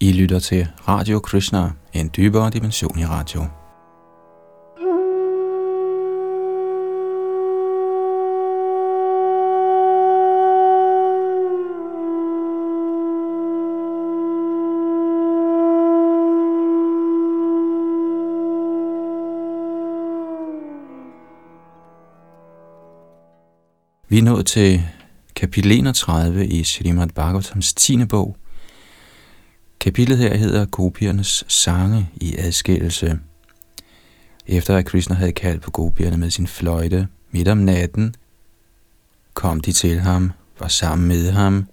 I lytter til Radio Krishna, en dybere dimension i radio. Vi er nået til kapitel 31 i Srimad Bhagavatams 10. bog, Kapitlet her hedder Gopiernes sange i adskillelse. Efter at Krishna havde kaldt på gopierne med sin fløjte midt om natten, kom de til ham, var sammen med ham,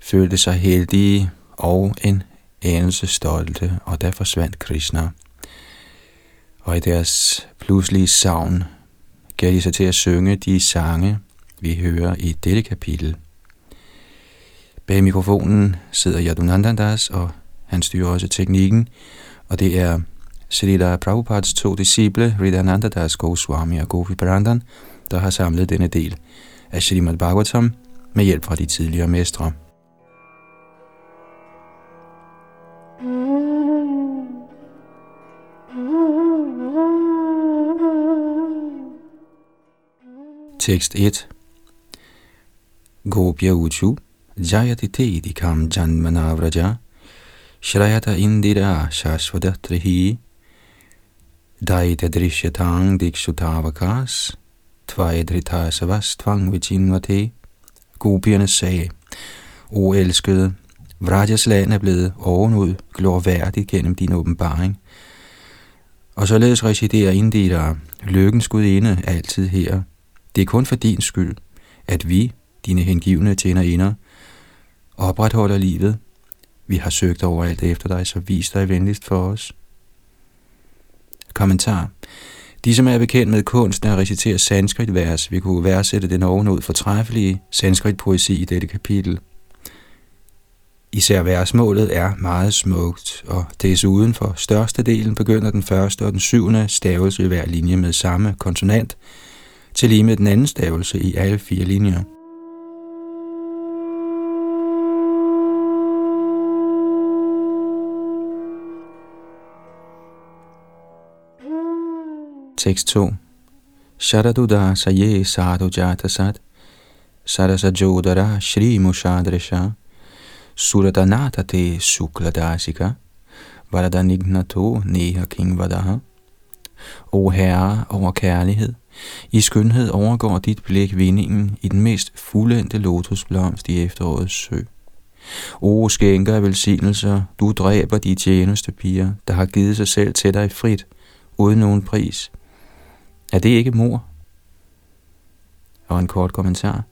følte sig heldige og en anelse stolte, og der forsvandt Krishna. Og i deres pludselige savn gav de sig til at synge de sange, vi hører i dette kapitel. Bag mikrofonen sidder Yadunandandas, og han styrer også teknikken, og det er Srila Prabhupads to disciple, Ridanandadas Goswami og Gopi Brandan, der har samlet denne del af Srimad Bhagavatam med hjælp fra de tidligere mestre. Tekst 1 Gopya Uchu Jayati Tedikam Janmanavraja Shrayata Indira Shashvadatrihi Daita Drishyatang Dikshutavakas Tvajdrita Savastvang Vichinvate Gopierne sagde, O elskede, Vrajas land er blevet ovenud glorværdigt gennem din åbenbaring. Og således residerer Indira, lykkens gudinde, altid her. Det er kun for din skyld, at vi, dine hengivne tjenerinder, opretholder livet. Vi har søgt overalt efter dig, så vis dig venligst for os. Kommentar. De, som er bekendt med kunsten at recitere sanskrit-vers, vil kunne værdsætte den ovenud fortræffelige sanskrit-poesi i dette kapitel. Især versmålet er meget smukt, og desuden for størstedelen begynder den første og den syvende stavelse i hver linje med samme konsonant, til lige med den anden stavelse i alle fire linjer. Tekst 2. Sharaduda saye sadhu jatasat, sarasajodara shri mushadrisha suratanata te sukladasika varadanignato neha kingvadaha O Herre over kærlighed, i skønhed overgår dit blik vindingen i den mest fuldendte lotusblomst i efterårets sø. O skænker af velsignelser, du dræber de tjeneste piger, der har givet sig selv til dig frit, uden nogen pris. Er det ikke mor? Og en kort kommentar.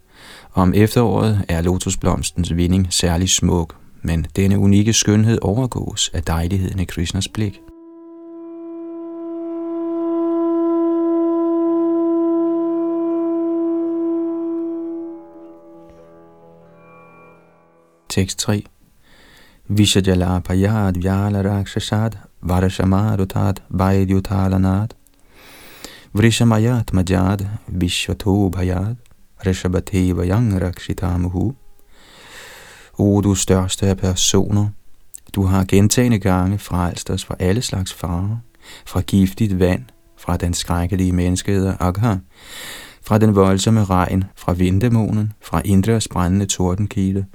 Om efteråret er lotusblomstens vinding særlig smuk, men denne unikke skønhed overgås af dejligheden i Krishnas blik. Tekst 3 Vishajala payad vyala rakshasad varashamarutat vaidyutalanat Vrishamayat majad vishvato bhayad rishabhate vayang rakshitamuhu. O du største af personer, du har gentagende gange frelst os fra alle slags farer, fra giftigt vand, fra den skrækkelige menneskeheder Agha, fra den voldsomme regn, fra vinddæmonen, fra Indras brændende tordenkilde,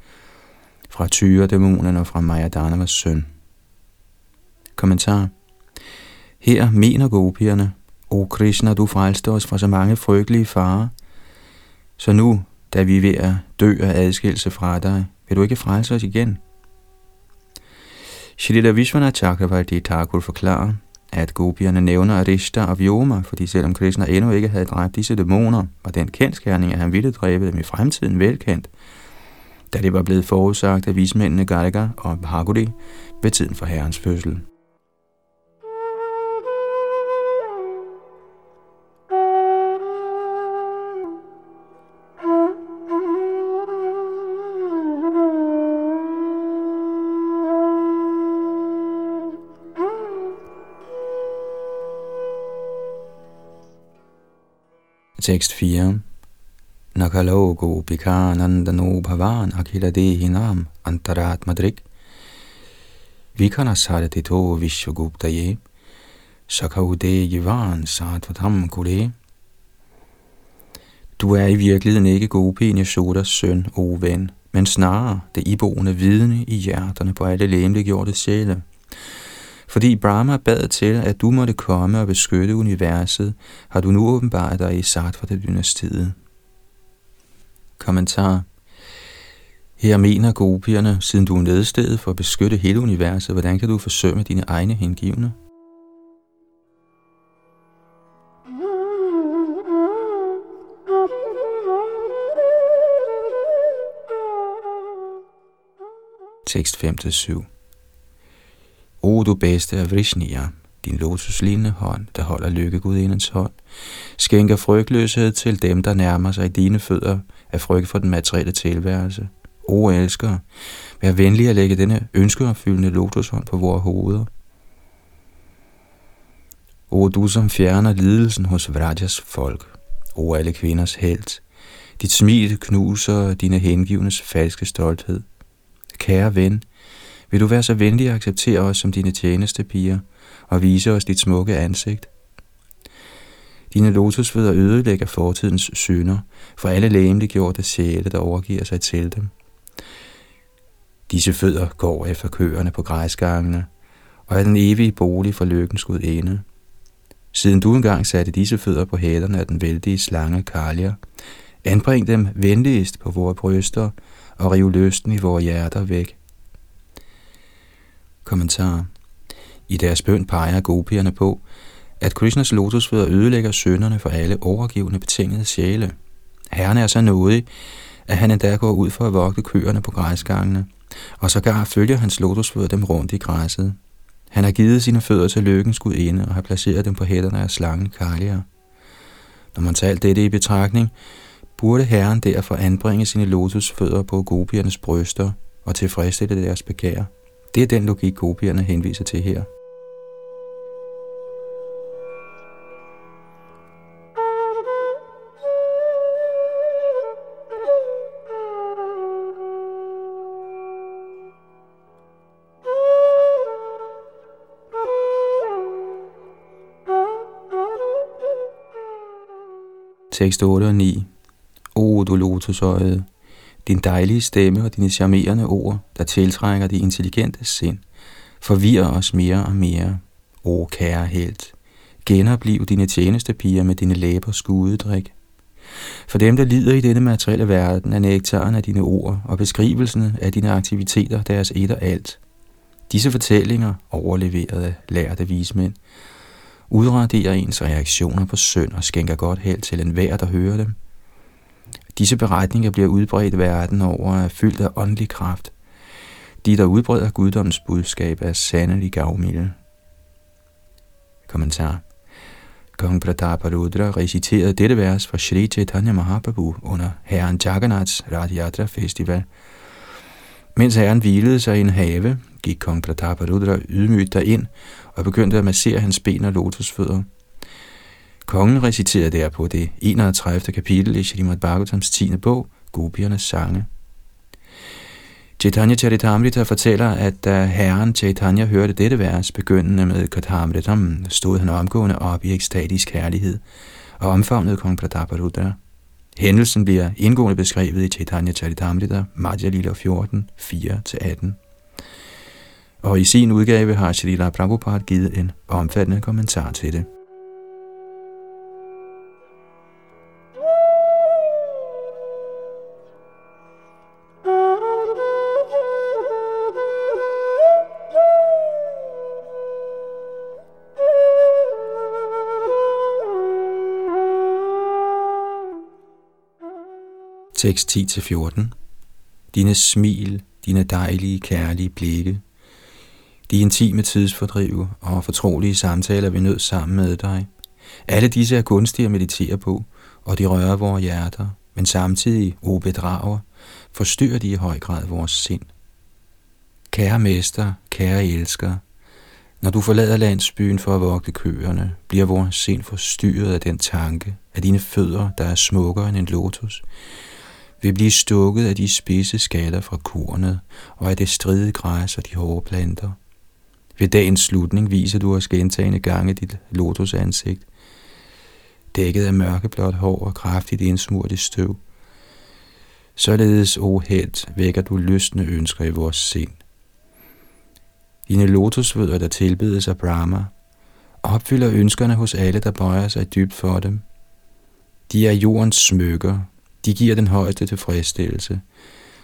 fra tyredæmonen og fra Mayadanavas søn. Kommentar Her mener gopierne, O Krishna, du frelste os fra så mange frygtelige farer. Så nu, da vi er ved at dø af adskillelse fra dig, vil du ikke frelse os igen? Shrita Vishwanath Chakravarti Thakur forklarer, at gopierne nævner Arishta og Vyoma, fordi selvom Krishna endnu ikke havde dræbt disse dæmoner, var den kendskærning, at han ville dræbe dem i fremtiden velkendt, da det var blevet forudsagt af vismændene Garga og Bhagudi ved tiden for herrens fødsel. Tekst 4. Nakalogo Pikanandano Bhavan Akila Dehinam Antarat Madrik Vikana Saratito Vishwaguptaye, Sakaude Jivan Sattvatam Kule. Du er i virkeligheden ikke Gopi Nishodas søn, o ven, men snarere det iboende vidne i hjerterne på alle gjorte sjæle. Fordi Brahma bad til, at du måtte komme og beskytte universet, har du nu åbenbart dig i Sattva-dynastiet. Kommentar her mener gopierne, siden du er nedstedet for at beskytte hele universet, hvordan kan du forsømme dine egne hengivne? Tekst 5-7 O du bedste af Vrishniya, din lotuslignende hånd, der holder lykkegudindens hånd, skænker frygtløshed til dem, der nærmer sig dine fødder af frygt for den materielle tilværelse. O elsker, vær venlig at lægge denne ønskeopfyldende lotushånd på vores hoveder. O du, som fjerner lidelsen hos Vrajas folk. O alle kvinders held. Dit smil knuser dine hengivnes falske stolthed. Kære ven, vil du være så venlig at acceptere os som dine tjeneste piger og vise os dit smukke ansigt? Dine lotusfødder ødelægger fortidens synder for alle lægemliggjorte sjæle, der overgiver sig til dem. Disse fødder går efter køerne på græsgangene og er den evige bolig for lykkens gudinde. Siden du engang satte disse fødder på hæderne af den vældige slange Kalia, anbring dem venligst på vores bryster og riv lysten i vores hjerter væk. Kommentar I deres bøn peger gopierne på, at Krishnas lotusfødder ødelægger sønderne for alle overgivende betingede sjæle. Herren er så nådig, at han endda går ud for at vogte køerne på græsgangene, og sågar følger hans lotusfødder dem rundt i græsset. Han har givet sine fødder til lykkens gudinde og har placeret dem på hætterne af slangen Kalia. Når man tager alt dette i betragtning, burde herren derfor anbringe sine lotusfødder på gopiernes bryster og tilfredsstille deres begær. Det er den logik, kopierne henviser til her. Tekst 8 og 9. O du lotusøjet, din dejlige stemme og dine charmerende ord, der tiltrækker de intelligente sind, forvirrer os mere og mere. O kære helt, genopliv dine tjenestepiger med dine læber skudedrik. For dem, der lider i denne materielle verden, er nektaren af dine ord og beskrivelsen af dine aktiviteter deres et og alt. Disse fortællinger, overleveret af lærte vismænd, udraderer ens reaktioner på synd og skænker godt held til enhver, der hører dem. Disse beretninger bliver udbredt verden over er fyldt af åndelig kraft. De, der udbreder guddommens budskab, er sandelig gavmilde. Kommentar Kong Prataparudra reciterede dette vers fra Sri Chaitanya Mahaprabhu under herren Jagannaths Radhyatra Festival. Mens herren hvilede sig i en have, gik kong Prataparudra ydmygt derind og begyndte at massere hans ben og lotusfødder. Kongen reciterede derpå det 31. kapitel i Shrimad Bhagavatams 10. bog, Gopiernes sange. Chaitanya Charitamrita fortæller, at da herren Chaitanya hørte dette vers begyndende med Kathamritam, stod han omgående op i ekstatisk herlighed og omfavnede kong Prataparudra. Hændelsen bliver indgående beskrevet i Chaitanya Charitamrita, Madhya Lila 14, 4-18. Og i sin udgave har Srila Prabhupada givet en omfattende kommentar til det. Tekst 10-14 Dine smil, dine dejlige, kærlige blikke, de intime tidsfordrive og fortrolige samtaler, vi nød sammen med dig. Alle disse er kunstige at meditere på, og de rører vores hjerter, men samtidig, o bedrager, forstyrrer de i høj grad vores sind. Kære mester, kære elsker, når du forlader landsbyen for at vogte køerne, bliver vores sind forstyrret af den tanke, at dine fødder, der er smukkere end en lotus, vil blive stukket af de spidse skaller fra kornet og af det stride græs og de hårde planter. Ved dagens slutning viser du os gentagende gange dit lotusansigt, dækket af mørkeblåt hår og kraftigt indsmurt i støv. Således, o held, vækker du lystende ønsker i vores sind. Dine lotusfødder, der tilbedes af Brahma, opfylder ønskerne hos alle, der bøjer sig dybt for dem. De er jordens smykker, de giver den højeste tilfredsstillelse,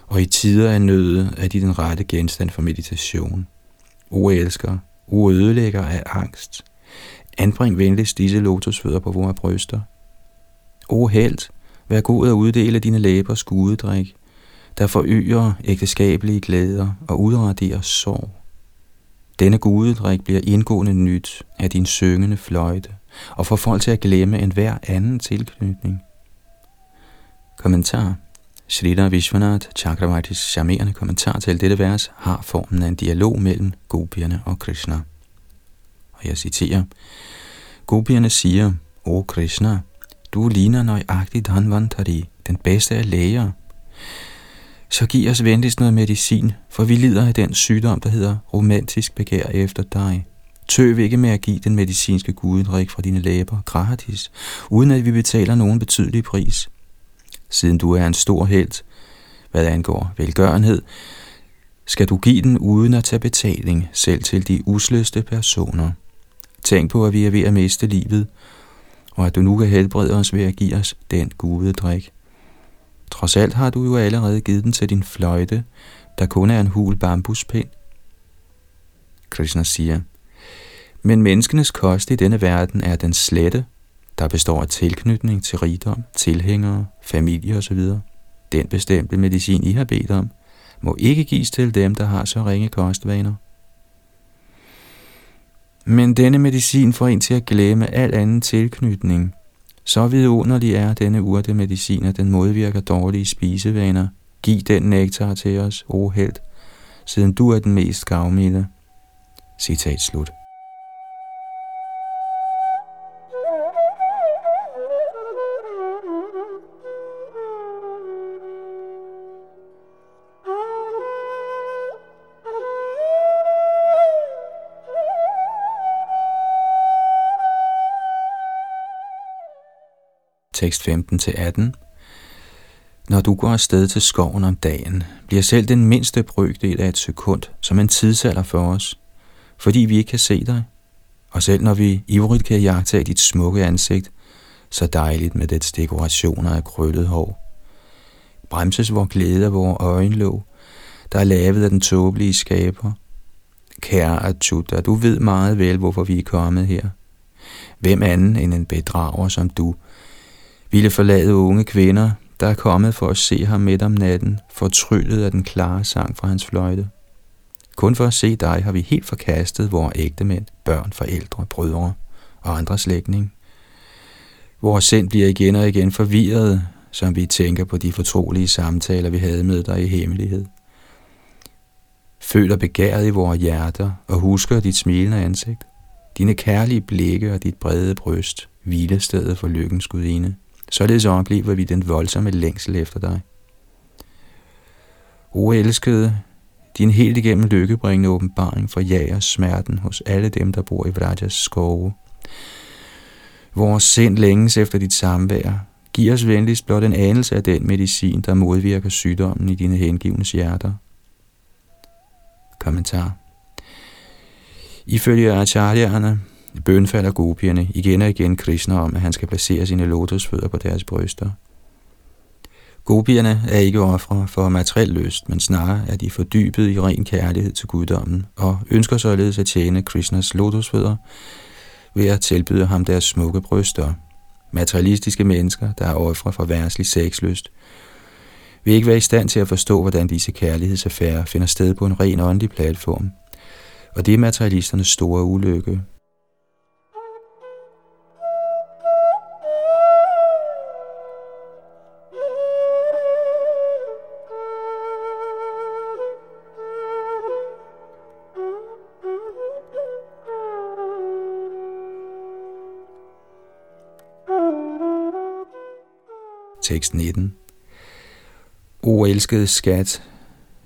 og i tider af nøde er de den rette genstand for meditation. O elsker, o ødelægger af angst, anbring venligst disse lotusfødder på vores bryster. O held, vær god at uddele dine læbers gudedrik, der forøger ægteskabelige glæder og udraderer sorg. Denne gudedrik bliver indgående nyt af din syngende fløjte og får folk til at glemme enhver anden tilknytning. Kommentar Shrita Vishwanath Chakravartis charmerende kommentar til dette vers har formen af en dialog mellem gopierne og Krishna. Og jeg citerer, Gopierne siger, O Krishna, du ligner nøjagtigt Dhanvantari, den bedste af læger. Så giv os venligst noget medicin, for vi lider af den sygdom, der hedder romantisk begær efter dig. Tøv ikke med at give den medicinske gudedrik fra dine læber gratis, uden at vi betaler nogen betydelig pris. Siden du er en stor held, hvad angår velgørenhed, skal du give den uden at tage betaling, selv til de usløste personer. Tænk på, at vi er ved at miste livet, og at du nu kan helbrede os ved at give os den gode drik. Trods alt har du jo allerede givet den til din fløjte, der kun er en hul bambuspind. Krishna siger, men menneskenes kost i denne verden er den slette, der består af tilknytning til rigdom, tilhængere, familie osv. Den bestemte medicin, I har bedt om, må ikke gives til dem, der har så ringe kostvaner. Men denne medicin får en til at glemme al anden tilknytning. Så vidunderlig er denne urte medicin, at den modvirker dårlige spisevaner. Giv den nektar til os, o held, siden du er den mest gavmilde. Citat slut. Tekst 15-18. Når du går afsted til skoven om dagen, bliver selv den mindste brøkdel af et sekund som en tidsalder for os, fordi vi ikke kan se dig. Og selv når vi ivrigt kan jagte dit smukke ansigt, så dejligt med dets dekorationer af krøllet hår. Bremses vor glæde af vores øjenlåg, der er lavet af den tåbelige skaber. Kære Achuta, du ved meget vel, hvorfor vi er kommet her. Hvem anden end en bedrager som du, ville forlade unge kvinder, der er kommet for at se ham midt om natten, fortryllet af den klare sang fra hans fløjte. Kun for at se dig har vi helt forkastet vores ægte mænd, børn, forældre, brødre og andre slægtning. Vores sind bliver igen og igen forvirret, som vi tænker på de fortrolige samtaler, vi havde med dig i hemmelighed. Føler begæret i vores hjerter og husker dit smilende ansigt, dine kærlige blikke og dit brede bryst, hvilestedet for lykkens gudinde. Således oplever vi den voldsomme længsel efter dig. O elskede, din helt igennem lykkebringende åbenbaring forjager smerten hos alle dem, der bor i Vrajas skove. Vores sind længes efter dit samvær. Giv os venligst blot en anelse af den medicin, der modvirker sygdommen i dine hengivnes hjerter. Kommentar Ifølge Acharya'erne bønfalder gopierne igen og igen Krishna om, at han skal placere sine lotusfødder på deres bryster. Gopierne er ikke ofre for materiel lyst, men snarere er de fordybet i ren kærlighed til guddommen, og ønsker således at tjene Krishnas lotusfødder ved at tilbyde ham deres smukke bryster. Materialistiske mennesker, der er ofre for værtslig sexlyst, vil ikke være i stand til at forstå, hvordan disse kærlighedsaffærer finder sted på en ren åndelig platform. Og det er materialisternes store ulykke, Tekst 19. O elskede skat,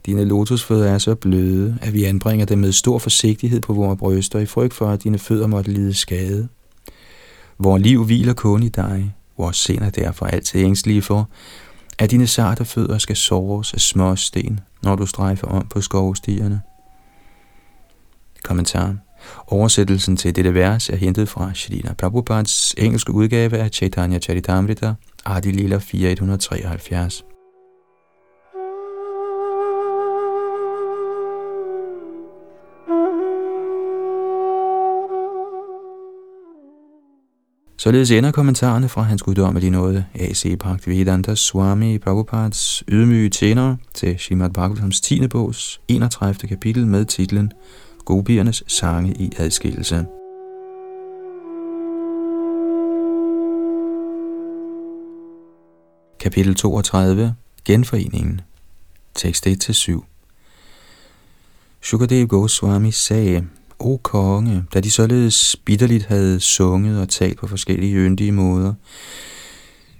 Dine lotusfødder er så bløde, at vi anbringer dem med stor forsigtighed på vores bryster i frygt for, at dine fødder måtte lide skade. Vores liv hviler kun i dig. Vores sind er derfor altid ængstelige for, at dine sarte fødder skal såres af småsten, når du strejfer om på skovstierne. Kommentar. Oversættelsen til dette vers er hentet fra Shrila Prabhupads engelske udgave af Chaitanya Charitamrita, Adi Lila 4173. Således ender kommentarerne fra hans guddommelige nåde, A.C. Bhaktivedanta Swami Prabhupads ydmyge tjener til Srimad Bhagavatams 10. bogs 31. kapitel med titlen Gopiernes sange i adskillelse. Kapitel 32. Genforeningen. Tekst 1-7 Shukadev Goswami sagde, O konge, da de således bitterligt havde sunget og talt på forskellige yndige måder,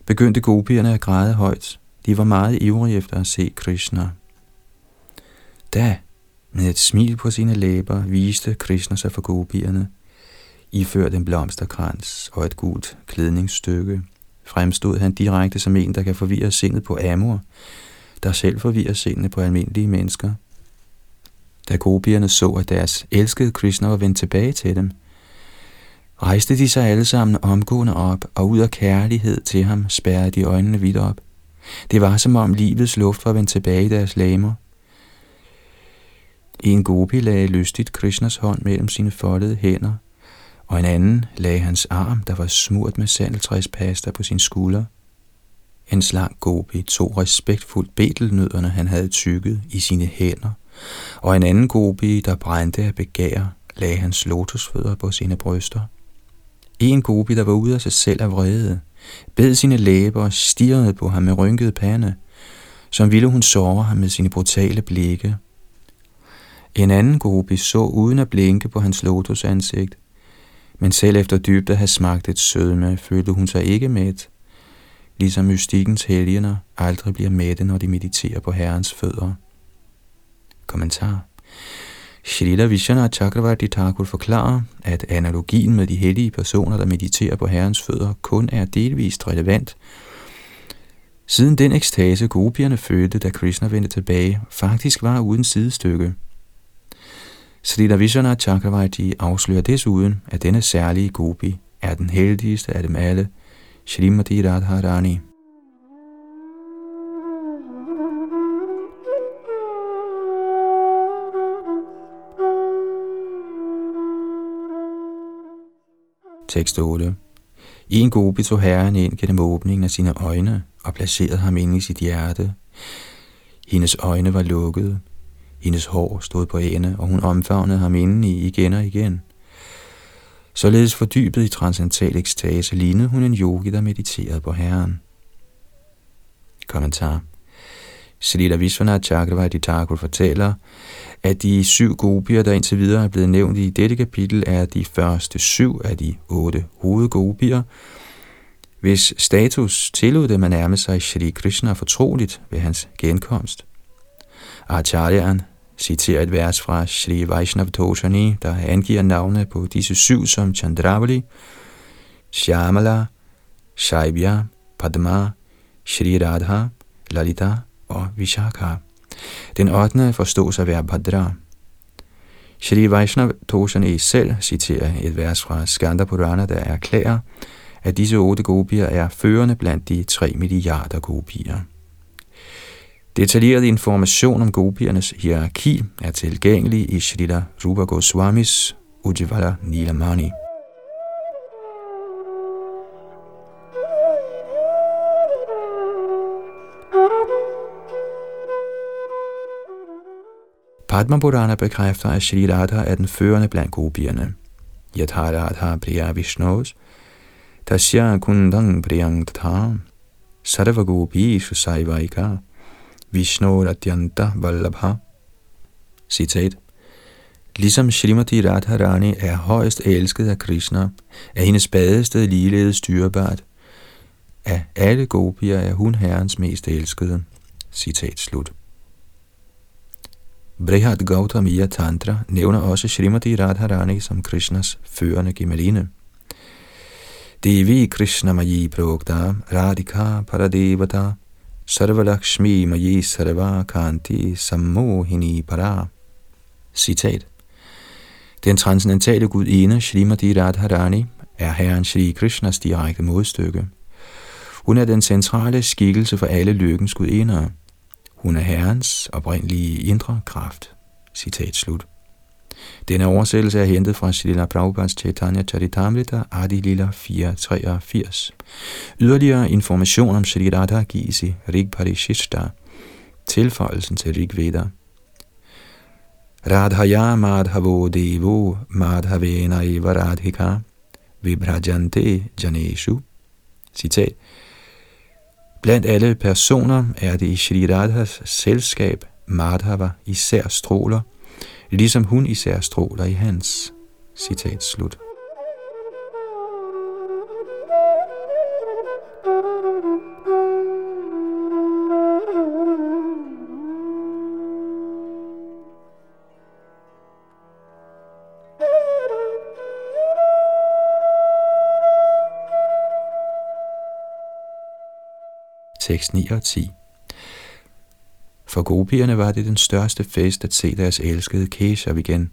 begyndte gopierne at græde højt. De var meget ivrige efter at se Krishna. Da, med et smil på sine læber, viste Krishna sig for gopierne, iført en blomsterkrans og et gult klædningsstykke. Fremstod han direkte som en, der kan forvirre sindet på Amor, der selv forvirrer sindene på almindelige mennesker – da gopierne så, at deres elskede Krishna var vendt tilbage til dem, rejste de sig alle sammen omgående op, og ud af kærlighed til ham spærrede de øjnene vidt op. Det var som om livets luft var vendt tilbage i deres lamer. En gopi lagde lystigt Krishnas hånd mellem sine foldede hænder, og en anden lagde hans arm, der var smurt med sandeltræspasta på sin skulder. En slank gopi tog respektfuldt betelnødderne, han havde tykket i sine hænder – og en anden gopi, der brændte af begær, lagde hans lotusfødder på sine bryster. En gopi, der var ude af sig selv af vrede, bed sine læber og stirrede på ham med rynkede pande, som ville hun såre ham med sine brutale blikke. En anden gopi så uden at blinke på hans lotusansigt, men selv efter dybt at have smagt et sødme, følte hun sig ikke mæt, ligesom mystikkens helgener aldrig bliver mætte, når de mediterer på Herrens fødder. Kommentar Shrita Vishana Chakravarti Thakur forklarer, at analogien med de hellige personer, der mediterer på Herrens fødder, kun er delvist relevant, siden den ekstase gopierne følte, da Krishna vendte tilbage, faktisk var uden sidestykke. Srila Vishana Chakravarti afslører desuden, at denne særlige gopi er den heldigste af dem alle, Srimati Radharani. Tekst 8. I en gobi tog herren ind gennem åbningen af sine øjne og placerede ham ind i sit hjerte. Hendes øjne var lukkede. Hendes hår stod på ende, og hun omfavnede ham indeni igen og igen. Således fordybet i transcendental ekstase lignede hun en yogi, der mediterede på Herren. Kommentar Srila Vishwanath Chakravarti Thakur fortæller, at de syv gopier, der indtil videre er blevet nævnt i dette kapitel, er de første syv af de otte hovedgopier, hvis status tillod dem at nærme sig Shri Krishna fortroligt ved hans genkomst. Acharyaen citerer et vers fra Shri Vaishnav Toshani, der angiver navne på disse syv som Chandravali, Shyamala, Shaibya, Padma, Shri Radha, Lalita og Vishakha. Den 8. forstås at være Bhadra. Shri Vaishnav Toshani selv citerer et vers fra Skanda Purana, der erklærer, at disse otte gopier er førende blandt de 3 milliarder gopier. Detaljeret information om gopiernes hierarki er tilgængelig i Shrita Rupa Goswamis Ujjivala Nilamani. Padma Purana bekræfter, at Shri Radha er den førende blandt gopierne. Yatha Radha Priya Vishnus, Tasya Kundang Priyang Tata, Sarva Gopi Saivaika, Vishnu Ratyanta Vallabha. Citat. Ligesom Srimati Radharani er højst elsket af Krishna, er hendes badested ligeledes styrbart. Af alle gopier er hun herrens mest elskede. Citat slut. Brihad Gautamiya Tantra nævner også Srimati Radharani som Krishnas førende gemaline. Devi Krishna Maji Progda Radhika Paradevata Sarvalakshmi Maji Sarva Kanti Sammohini Para. Citat. Den transcendentale gudinde Shrimati Radharani er Herren Shri Krishnas direkte modstykke. Hun er den centrale skikkelse for alle lykkens gudinder. Hun er Herrens oprindelige indre kraft. Citat slut. Denne oversættelse er hentet fra Srila Prabhupads Chaitanya Charitamrita Adi Lila 483. Yderligere information om Sri Radha gives i Rig Parishishta, tilføjelsen til Rig Veda. Radhaya Madhavo Devo Madhavena Eva Radhika Vibrajante Janeshu. Citat. Blandt alle personer er det i Shri Radhas selskab Madhava især stråler, ligesom hun især stråler i hans. Citat slut. Tekst 9 og 10. For gopierne var det den største fest at se deres elskede Keshav igen.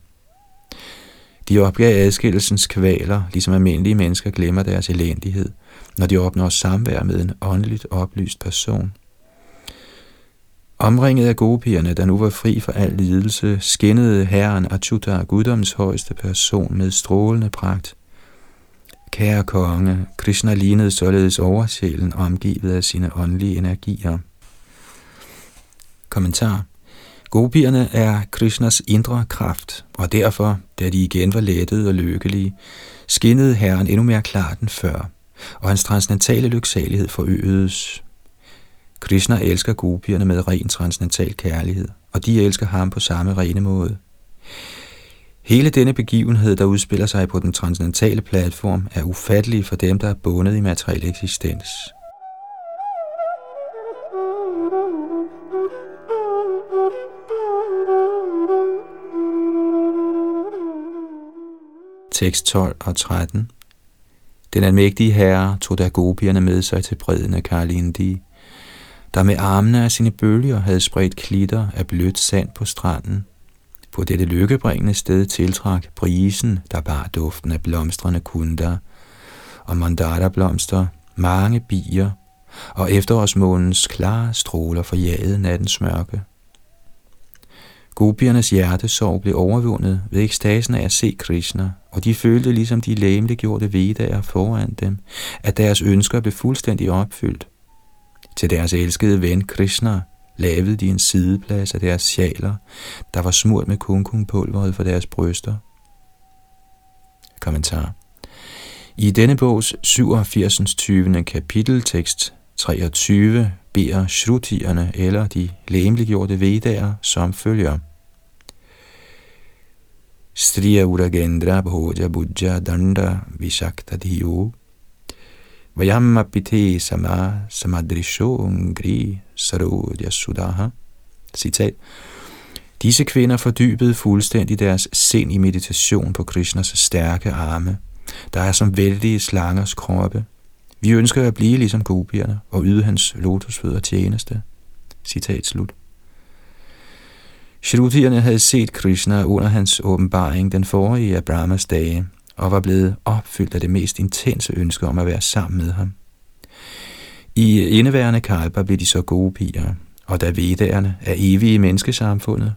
De opgav adskillelsens kvaler, ligesom almindelige mennesker glemmer deres elendighed, når de opnår samvær med en åndeligt oplyst person. Omringet af gopierne, der nu var fri for al lidelse, skinnede herren Achuta, guddoms højeste person, med strålende pragt – Kære konge, Krishna lignede således oversjælen omgivet af sine åndelige energier. Kommentar. Gopierne er Krishnas indre kraft, og derfor, da de igen var lettede og lykkelige, skinnede Herren endnu mere klart end før, og hans transcendentale lyksalighed forøgedes. Krishna elsker gopierne med ren transcendental kærlighed, og de elsker ham på samme rene måde. Hele denne begivenhed, der udspiller sig på den transcendentale platform, er ufattelig for dem, der er bundet i materiel eksistens. Tekst 12 og 13 Den almægtige herre tog da gopierne med sig til bredden af Karlindi, der med armene af sine bølger havde spredt klitter af blødt sand på stranden – på dette lykkebringende sted tiltrak brisen, der bar duften af blomstrende kunder og mandara-blomster, mange bier, og efterårsmånens klare stråler forjagede nattens mørke. Gopiernes hjertesorg blev overvundet ved ekstasen af at se Krishna, og de følte ligesom de læmeliggjorte vedager foran dem, at deres ønsker blev fuldstændig opfyldt. Til deres elskede ven Krishna lavede de en sideplads af deres sjaler, der var smurt med kunkumpulveret for deres bryster. Kommentar. I denne bogs 87. 20. kapitel, tekst 23 beder shrutierne eller de læmeliggjorte vedager som følger. Striya Uragendra Bhoja Bujja Danda Vishakta Diyo Vayamapite Sama Samadrisho Ungri Sarodya Sudaha. Citat. Disse kvinder fordybede fuldstændig deres sind i meditation på Krishnas stærke arme, der er som vældige slangers kroppe. Vi ønsker at blive ligesom gopierne og yde hans lotusfødder tjeneste. Citat slut. Shrutierne havde set Krishna under hans åbenbaring den forrige af Brahmas dage, og var blevet opfyldt af det mest intense ønske om at være sammen med ham. I indeværende kalper blev de så gode piger, og da vedderne er evige i menneskesamfundet,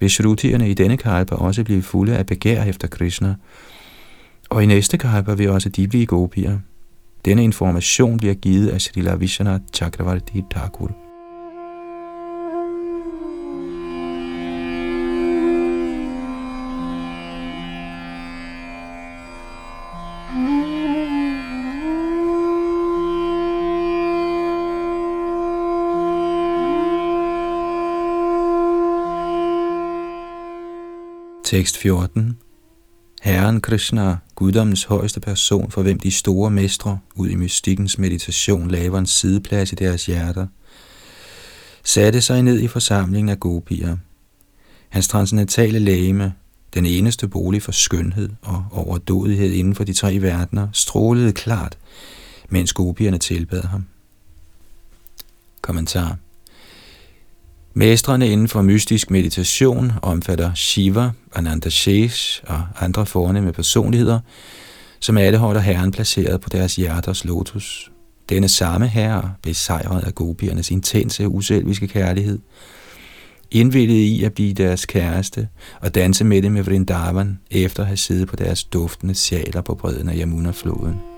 vil shrutierne i denne kalper også blive fulde af begær efter Krishna, og i næste kalper vil også de blive gode piger. Denne information bliver givet af Srila Vishana Chakravarti Thakur. Tekst 14 Herren Krishna, guddommens højeste person, for hvem de store mestre ud i mystikkens meditation laver en sideplads i deres hjerter, satte sig ned i forsamlingen af gopier. Hans transcendentale lægeme, den eneste bolig for skønhed og overdådighed inden for de tre verdener, strålede klart, mens gopierne tilbad ham. Kommentar Mestrene inden for mystisk meditation omfatter Shiva, Ananda Shesh og andre fornemme personligheder, som alle holder Herren placeret på deres hjerters lotus. Denne samme herre besejret af gopiernes intense uselviske kærlighed, indvildet i at blive deres kæreste og danse med dem med Vrindavan, efter at have siddet på deres duftende sjaler på bredden af Yamuna-floden.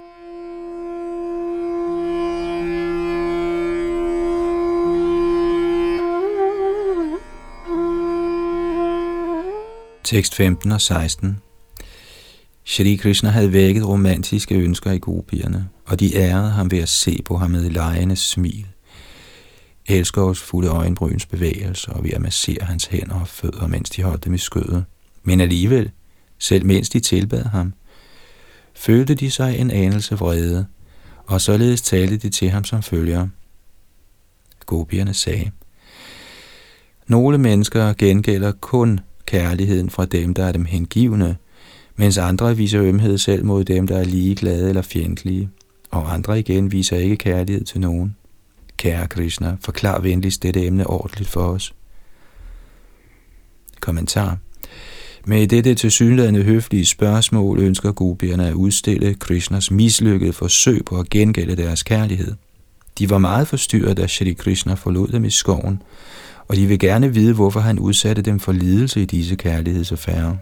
Tekst 15 og 16 Shri Krishna havde vækket romantiske ønsker i gopierne, og de ærede ham ved at se på ham med lejende smil. Elskers fulde øjenbryns bevægelser og ved at massere hans hænder og fødder, mens de holdt dem i skødet. Men alligevel, selv mens de tilbad ham, følte de sig en anelse vrede, og således talte de til ham som følger. Gopierne sagde, Nogle mennesker gengælder kun kærligheden fra dem, der er dem hengivne, mens andre viser ømhed selv mod dem, der er ligeglade eller fjendtlige, og andre igen viser ikke kærlighed til nogen. Kære Krishna, forklar venligst dette emne ordentligt for os. Kommentar med dette tilsyneladende høflige spørgsmål ønsker gopierne at udstille Krishnas mislykkede forsøg på at gengælde deres kærlighed. De var meget forstyrret, da Shri Krishna forlod dem i skoven, og de vil gerne vide, hvorfor han udsatte dem for lidelse i disse kærlighedsaffærer.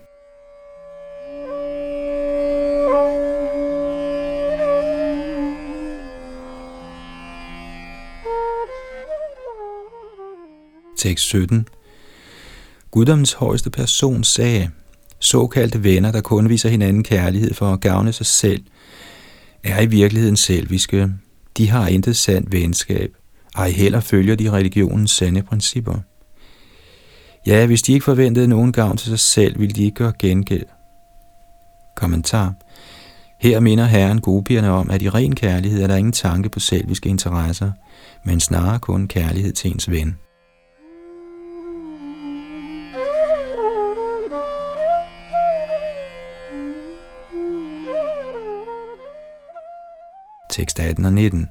Tekst 17 Guddoms højeste person sagde, såkaldte venner, der kun viser hinanden kærlighed for at gavne sig selv, er i virkeligheden selviske. De har intet sandt venskab, ej heller følger de religionens sande principper. Ja, hvis de ikke forventede nogen gavn til sig selv, ville de ikke gøre gengæld. Kommentar. Her minder Herren gopierne om, at i ren kærlighed er der ingen tanke på selviske interesser, men snarere kun kærlighed til ens ven. Tekst 18 og 19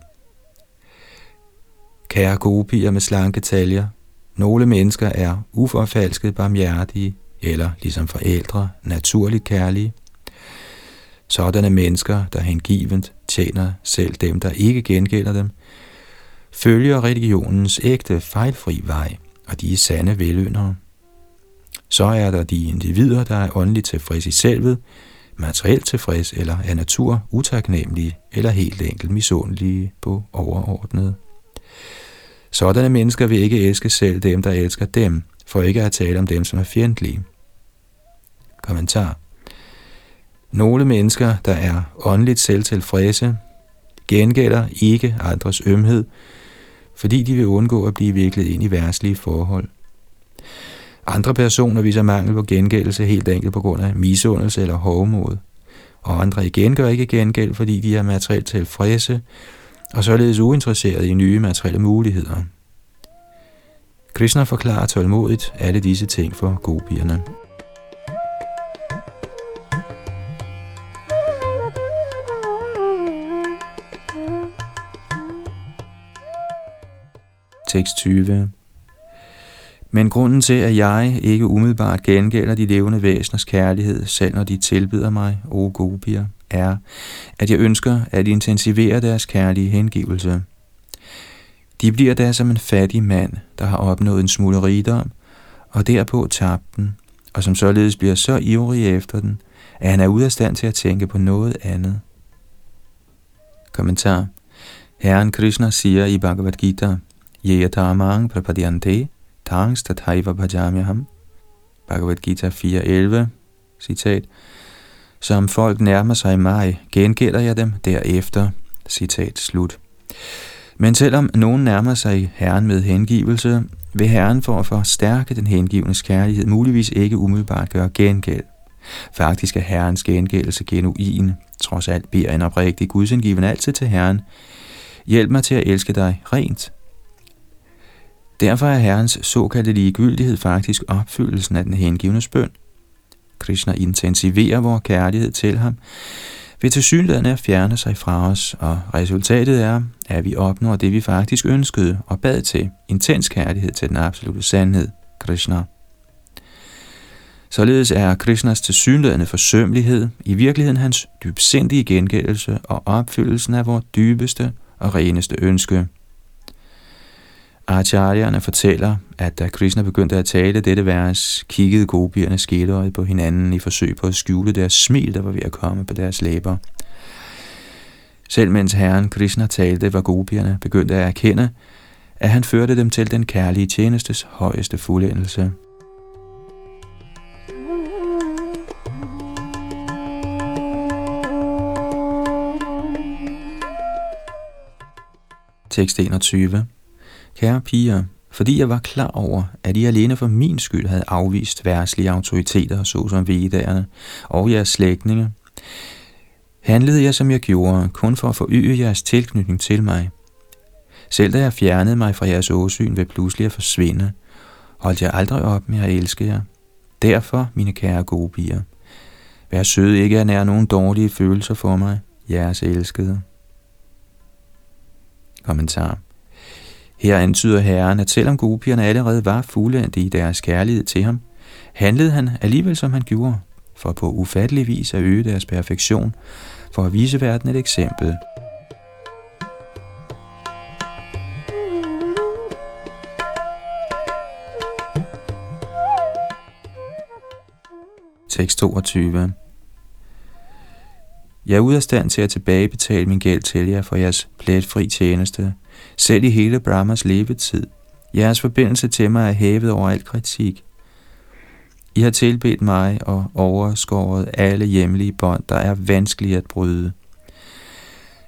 Kære gopier med slanke taljer, nogle mennesker er uforfalsket barmhjertige, eller ligesom forældre, naturligt kærlige. Sådanne mennesker, der hengivent tjener selv dem, der ikke gengælder dem, følger religionens ægte fejlfri vej, og de er sande veløndere. Så er der de individer, der er åndeligt tilfreds i selvet, materielt tilfreds eller af natur utaknemmelige eller helt enkelt misundelige på overordnet. Sådanne mennesker vil ikke elske selv dem, der elsker dem, for ikke at tale om dem, som er fjendtlige. Kommentar. Nogle mennesker, der er åndeligt selvtilfredse, gengælder ikke andres ømhed, fordi de vil undgå at blive viklet ind i værtslige forhold. Andre personer viser mangel på gengældelse helt enkelt på grund af misundelse eller hovmod. Og andre igen gør ikke gengæld, fordi de er materielt tilfredse, og således uinteresseret i nye materielle muligheder. Krishna forklarer tålmodigt alle disse ting for gopierne. Tekst 20 men grunden til, at jeg ikke umiddelbart gengælder de levende væseners kærlighed, selv når de tilbyder mig, o gopier, er, at jeg ønsker at intensivere deres kærlige hengivelse. De bliver da som en fattig mand, der har opnået en smule rigdom, og derpå tabt den, og som således bliver så ivrig efter den, at han er ude af stand til at tænke på noget andet. Kommentar Herren Krishna siger i Bhagavad Gita, Yeyatamang prapadyante tangs tathaiva bhajamyaham. Bhagavad Gita 4.11, citat. Som folk nærmer sig mig, gengælder jeg dem derefter. Citat slut. Men selvom nogen nærmer sig Herren med hengivelse, vil Herren for at forstærke den hengivnes kærlighed muligvis ikke umiddelbart gøre gengæld. Faktisk er Herrens gengældelse genuin. Trods alt beder en oprigtig gudsindgiven altid til Herren. Hjælp mig til at elske dig rent. Derfor er Herrens såkaldte ligegyldighed faktisk opfyldelsen af den hengivnes bøn. Krishna intensiverer vores kærlighed til ham, ved tilsyneladende at fjerne sig fra os, og resultatet er, at vi opnår det, vi faktisk ønskede og bad til, intens kærlighed til den absolute sandhed, Krishna. Således er Krishnas tilsyneladende forsømmelighed i virkeligheden hans dybsindige gengældelse og opfyldelsen af vores dybeste og reneste ønske. Acharyerne fortæller, at da Krishna begyndte at tale dette vers, kiggede gopierne skæløjet på hinanden i forsøg på at skjule deres smil, der var ved at komme på deres læber. Selv mens herren Krishna talte, var gopierne begyndt at erkende, at han førte dem til den kærlige tjenestes højeste fuldendelse. Tekst 21 Kære piger, fordi jeg var klar over, at I alene for min skyld havde afvist værslige autoriteter, såsom vedderne og jeres slægtninge, handlede jeg, som jeg gjorde, kun for at forøge jeres tilknytning til mig. Selv da jeg fjernede mig fra jeres åsyn ved pludselig at forsvinde, holdt jeg aldrig op med at elske jer. Derfor, mine kære gode piger, vær søde ikke at nære nogen dårlige følelser for mig, jeres elskede. Kommentar her antyder Herren, at selvom gopierne allerede var fuldendte i deres kærlighed til ham, handlede han alligevel som han gjorde, for på ufattelig vis at øge deres perfektion, for at vise verden et eksempel. Tekst 22 jeg er ude af stand til at tilbagebetale min gæld til jer for jeres pletfri tjeneste, selv i hele Brahmas levetid. Jeres forbindelse til mig er hævet over al kritik. I har tilbedt mig og overskåret alle hjemlige bånd, der er vanskelige at bryde.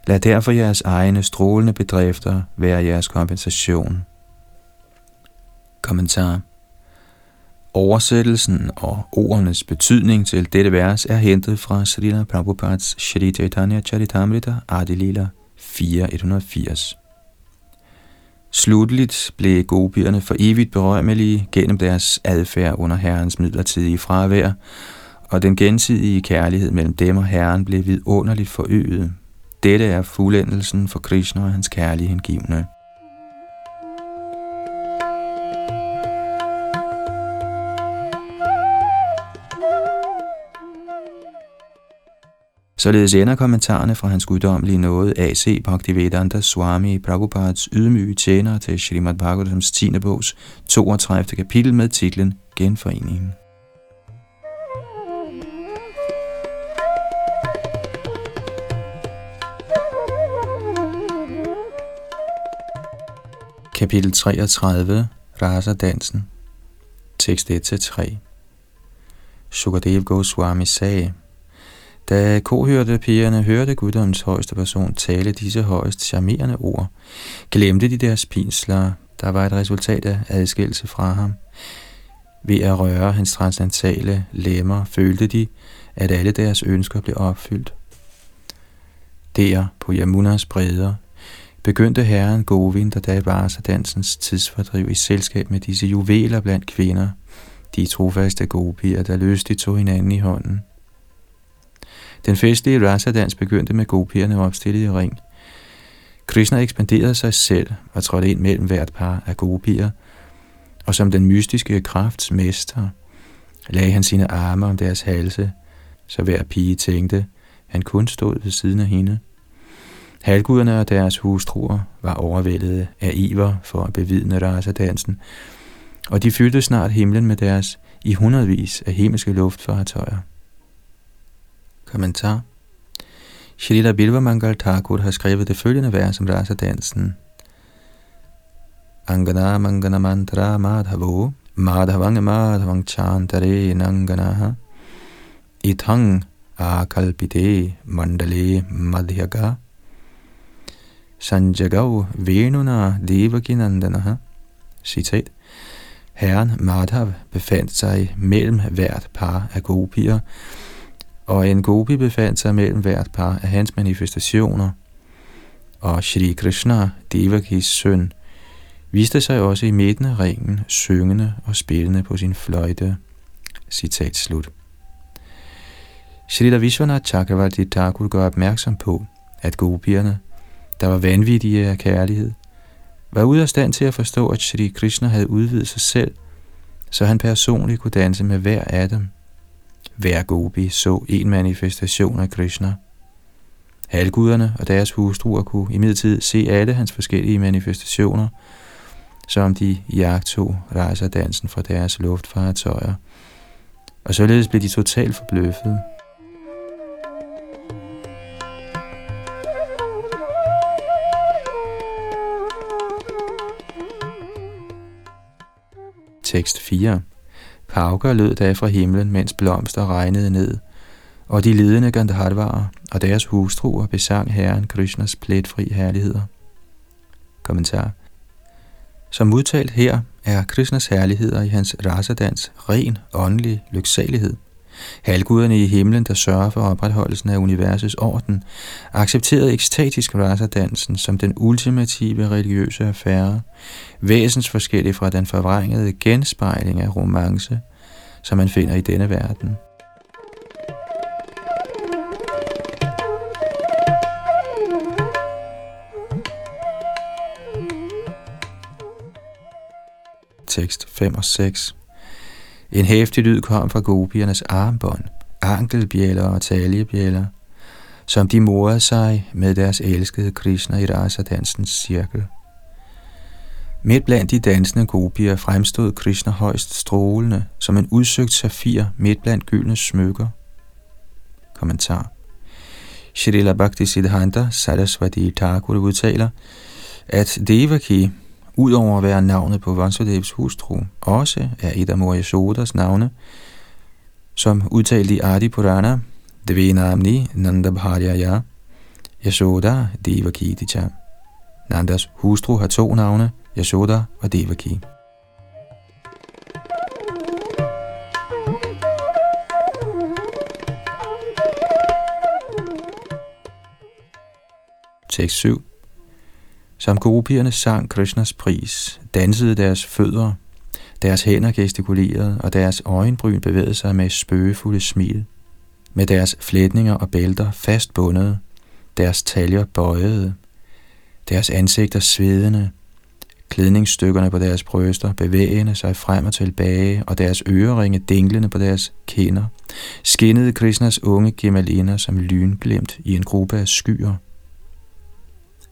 Lad derfor jeres egne strålende bedrifter være jeres kompensation. Kommentar Oversættelsen og ordenes betydning til dette vers er hentet fra Srila Prabhupads Shri Chaitanya Charitamrita Adilila 4.180. Slutligt blev gopierne for evigt berømmelige gennem deres adfærd under herrens midlertidige fravær, og den gensidige kærlighed mellem dem og herren blev vidunderligt forøget. Dette er fuldendelsen for Krishna og hans kærlige hengivne. Således ender kommentarerne fra hans guddommelige nåde A.C. Bhaktivedanta Swami Prabhupads ydmyge tjener til Srimad Bhagavatams 10. bogs 32. kapitel med titlen Genforeningen. Kapitel 33 Rasa dansen Tekst 1-3 Sukadev Goswami sagde, da kohørte pigerne hørte guddommens højeste person tale disse højst charmerende ord, glemte de deres pinsler, der var et resultat af adskillelse fra ham. Ved at røre hans transcendentale lemmer, følte de, at alle deres ønsker blev opfyldt. Der på Yamunas bredder begyndte herren Govind og Dabasa dansens tidsfordriv i selskab med disse juveler blandt kvinder, de trofaste gopier, der lystigt tog hinanden i hånden. Den festlige rasadans begyndte med gopierne opstillet i ring. Krishna ekspanderede sig selv og trådte ind mellem hvert par af gopier, og som den mystiske krafts mester lagde han sine arme om deres halse, så hver pige tænkte, han kun stod ved siden af hende. Halvguderne og deres hustruer var overvældede af iver for at bevidne rasadansen, og de fyldte snart himlen med deres i hundredvis af himmelske luftfartøjer. Kommentar. Shrila Bilva Mangal Thakur har skrevet det følgende vers om rasadansen. Angana Mangana Mantra Madhavo Madhavang Madhavang Chantare Nanganaha. Ithang Akalpite Mandale Madhyaga. Sanjagav Venuna Devakinandana Citat. Herren Madhav befandt sig mellem hvert par af gopier, og en gopi befandt sig mellem hvert par af hans manifestationer, og Shri Krishna, Devakis søn, viste sig også i midten af ringen, syngende og spillende på sin fløjte. Citat slut. Shrita Vishwanath Chakravarti Thakur gør opmærksom på, at gopierne, der var vanvittige af kærlighed, var ude af stand til at forstå, at Shri Krishna havde udvidet sig selv, så han personligt kunne danse med hver af dem. Hver gopi så en manifestation af Krishna. Halvguderne og deres hustruer kunne imidlertid se alle hans forskellige manifestationer, som de jagtog dansen fra deres luftfartøjer. Og således blev de totalt forbløffet. Tekst 4 Pauker lød da fra himlen, mens blomster regnede ned, og de lidende Gandharvarer og deres hustruer besang Herren Krishnas pletfri herligheder. Kommentar Som udtalt her er Krishnas herligheder i hans rasadans ren åndelig lyksalighed. Halvguderne i himlen, der sørger for opretholdelsen af universets orden, accepterede ekstatisk rasadansen som den ultimative religiøse affære, væsensforskellig fra den forvrængede genspejling af romance, som man finder i denne verden. Tekst 5 og 6 en hæftig lyd kom fra gopiernes armbånd, ankelbjæller og taljebjæller, som de morede sig med deres elskede Krishna i rasa-dansens cirkel. Midt blandt de dansende gopier fremstod Krishna højst strålende, som en udsøgt safir midt blandt gyldne smykker. Kommentar Shrila Bhakti Siddhanta Saraswati Thakur udtaler, at Devaki udover at være navnet på Vasudevs hustru, også er et af Moryasodas navne, som udtalt i Adi Purana, Dvenamni Nanda Bharyaya, Yashoda Devaki Dicha. Nandas hustru har to navne, Yashoda og Devaki. Tekst 7 som gopierne sang Krishnas pris, dansede deres fødder, deres hænder gestikulerede, og deres øjenbryn bevægede sig med spøgefulde smil. Med deres flætninger og bælter fast bundet, deres taljer bøjede, deres ansigter svedende, klædningsstykkerne på deres bryster bevægende sig frem og tilbage, og deres øreringe dinglende på deres kinder, skinnede Krishnas unge gemaliner som lynglemt i en gruppe af skyer.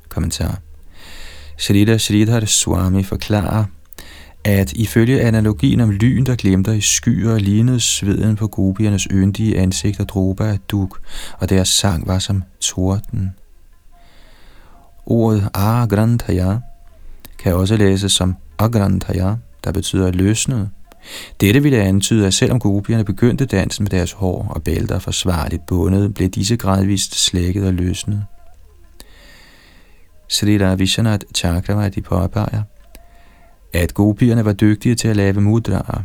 Kommentar Shrita Sridhar Swami forklarer, at ifølge analogien om lyn, der glemter i skyer, lignede sveden på gopiernes yndige ansigter dråber af duk, og deres sang var som torden. Ordet Agrandhaya kan også læses som Agrandhaya, der betyder løsnet. Dette ville antyde, at selvom gopierne begyndte dansen med deres hår og bælter forsvarligt bundet, blev disse gradvist slækket og løsnet. Srila Vishwanath Chakravarti påpeger, at gopierne var dygtige til at lave mudraer,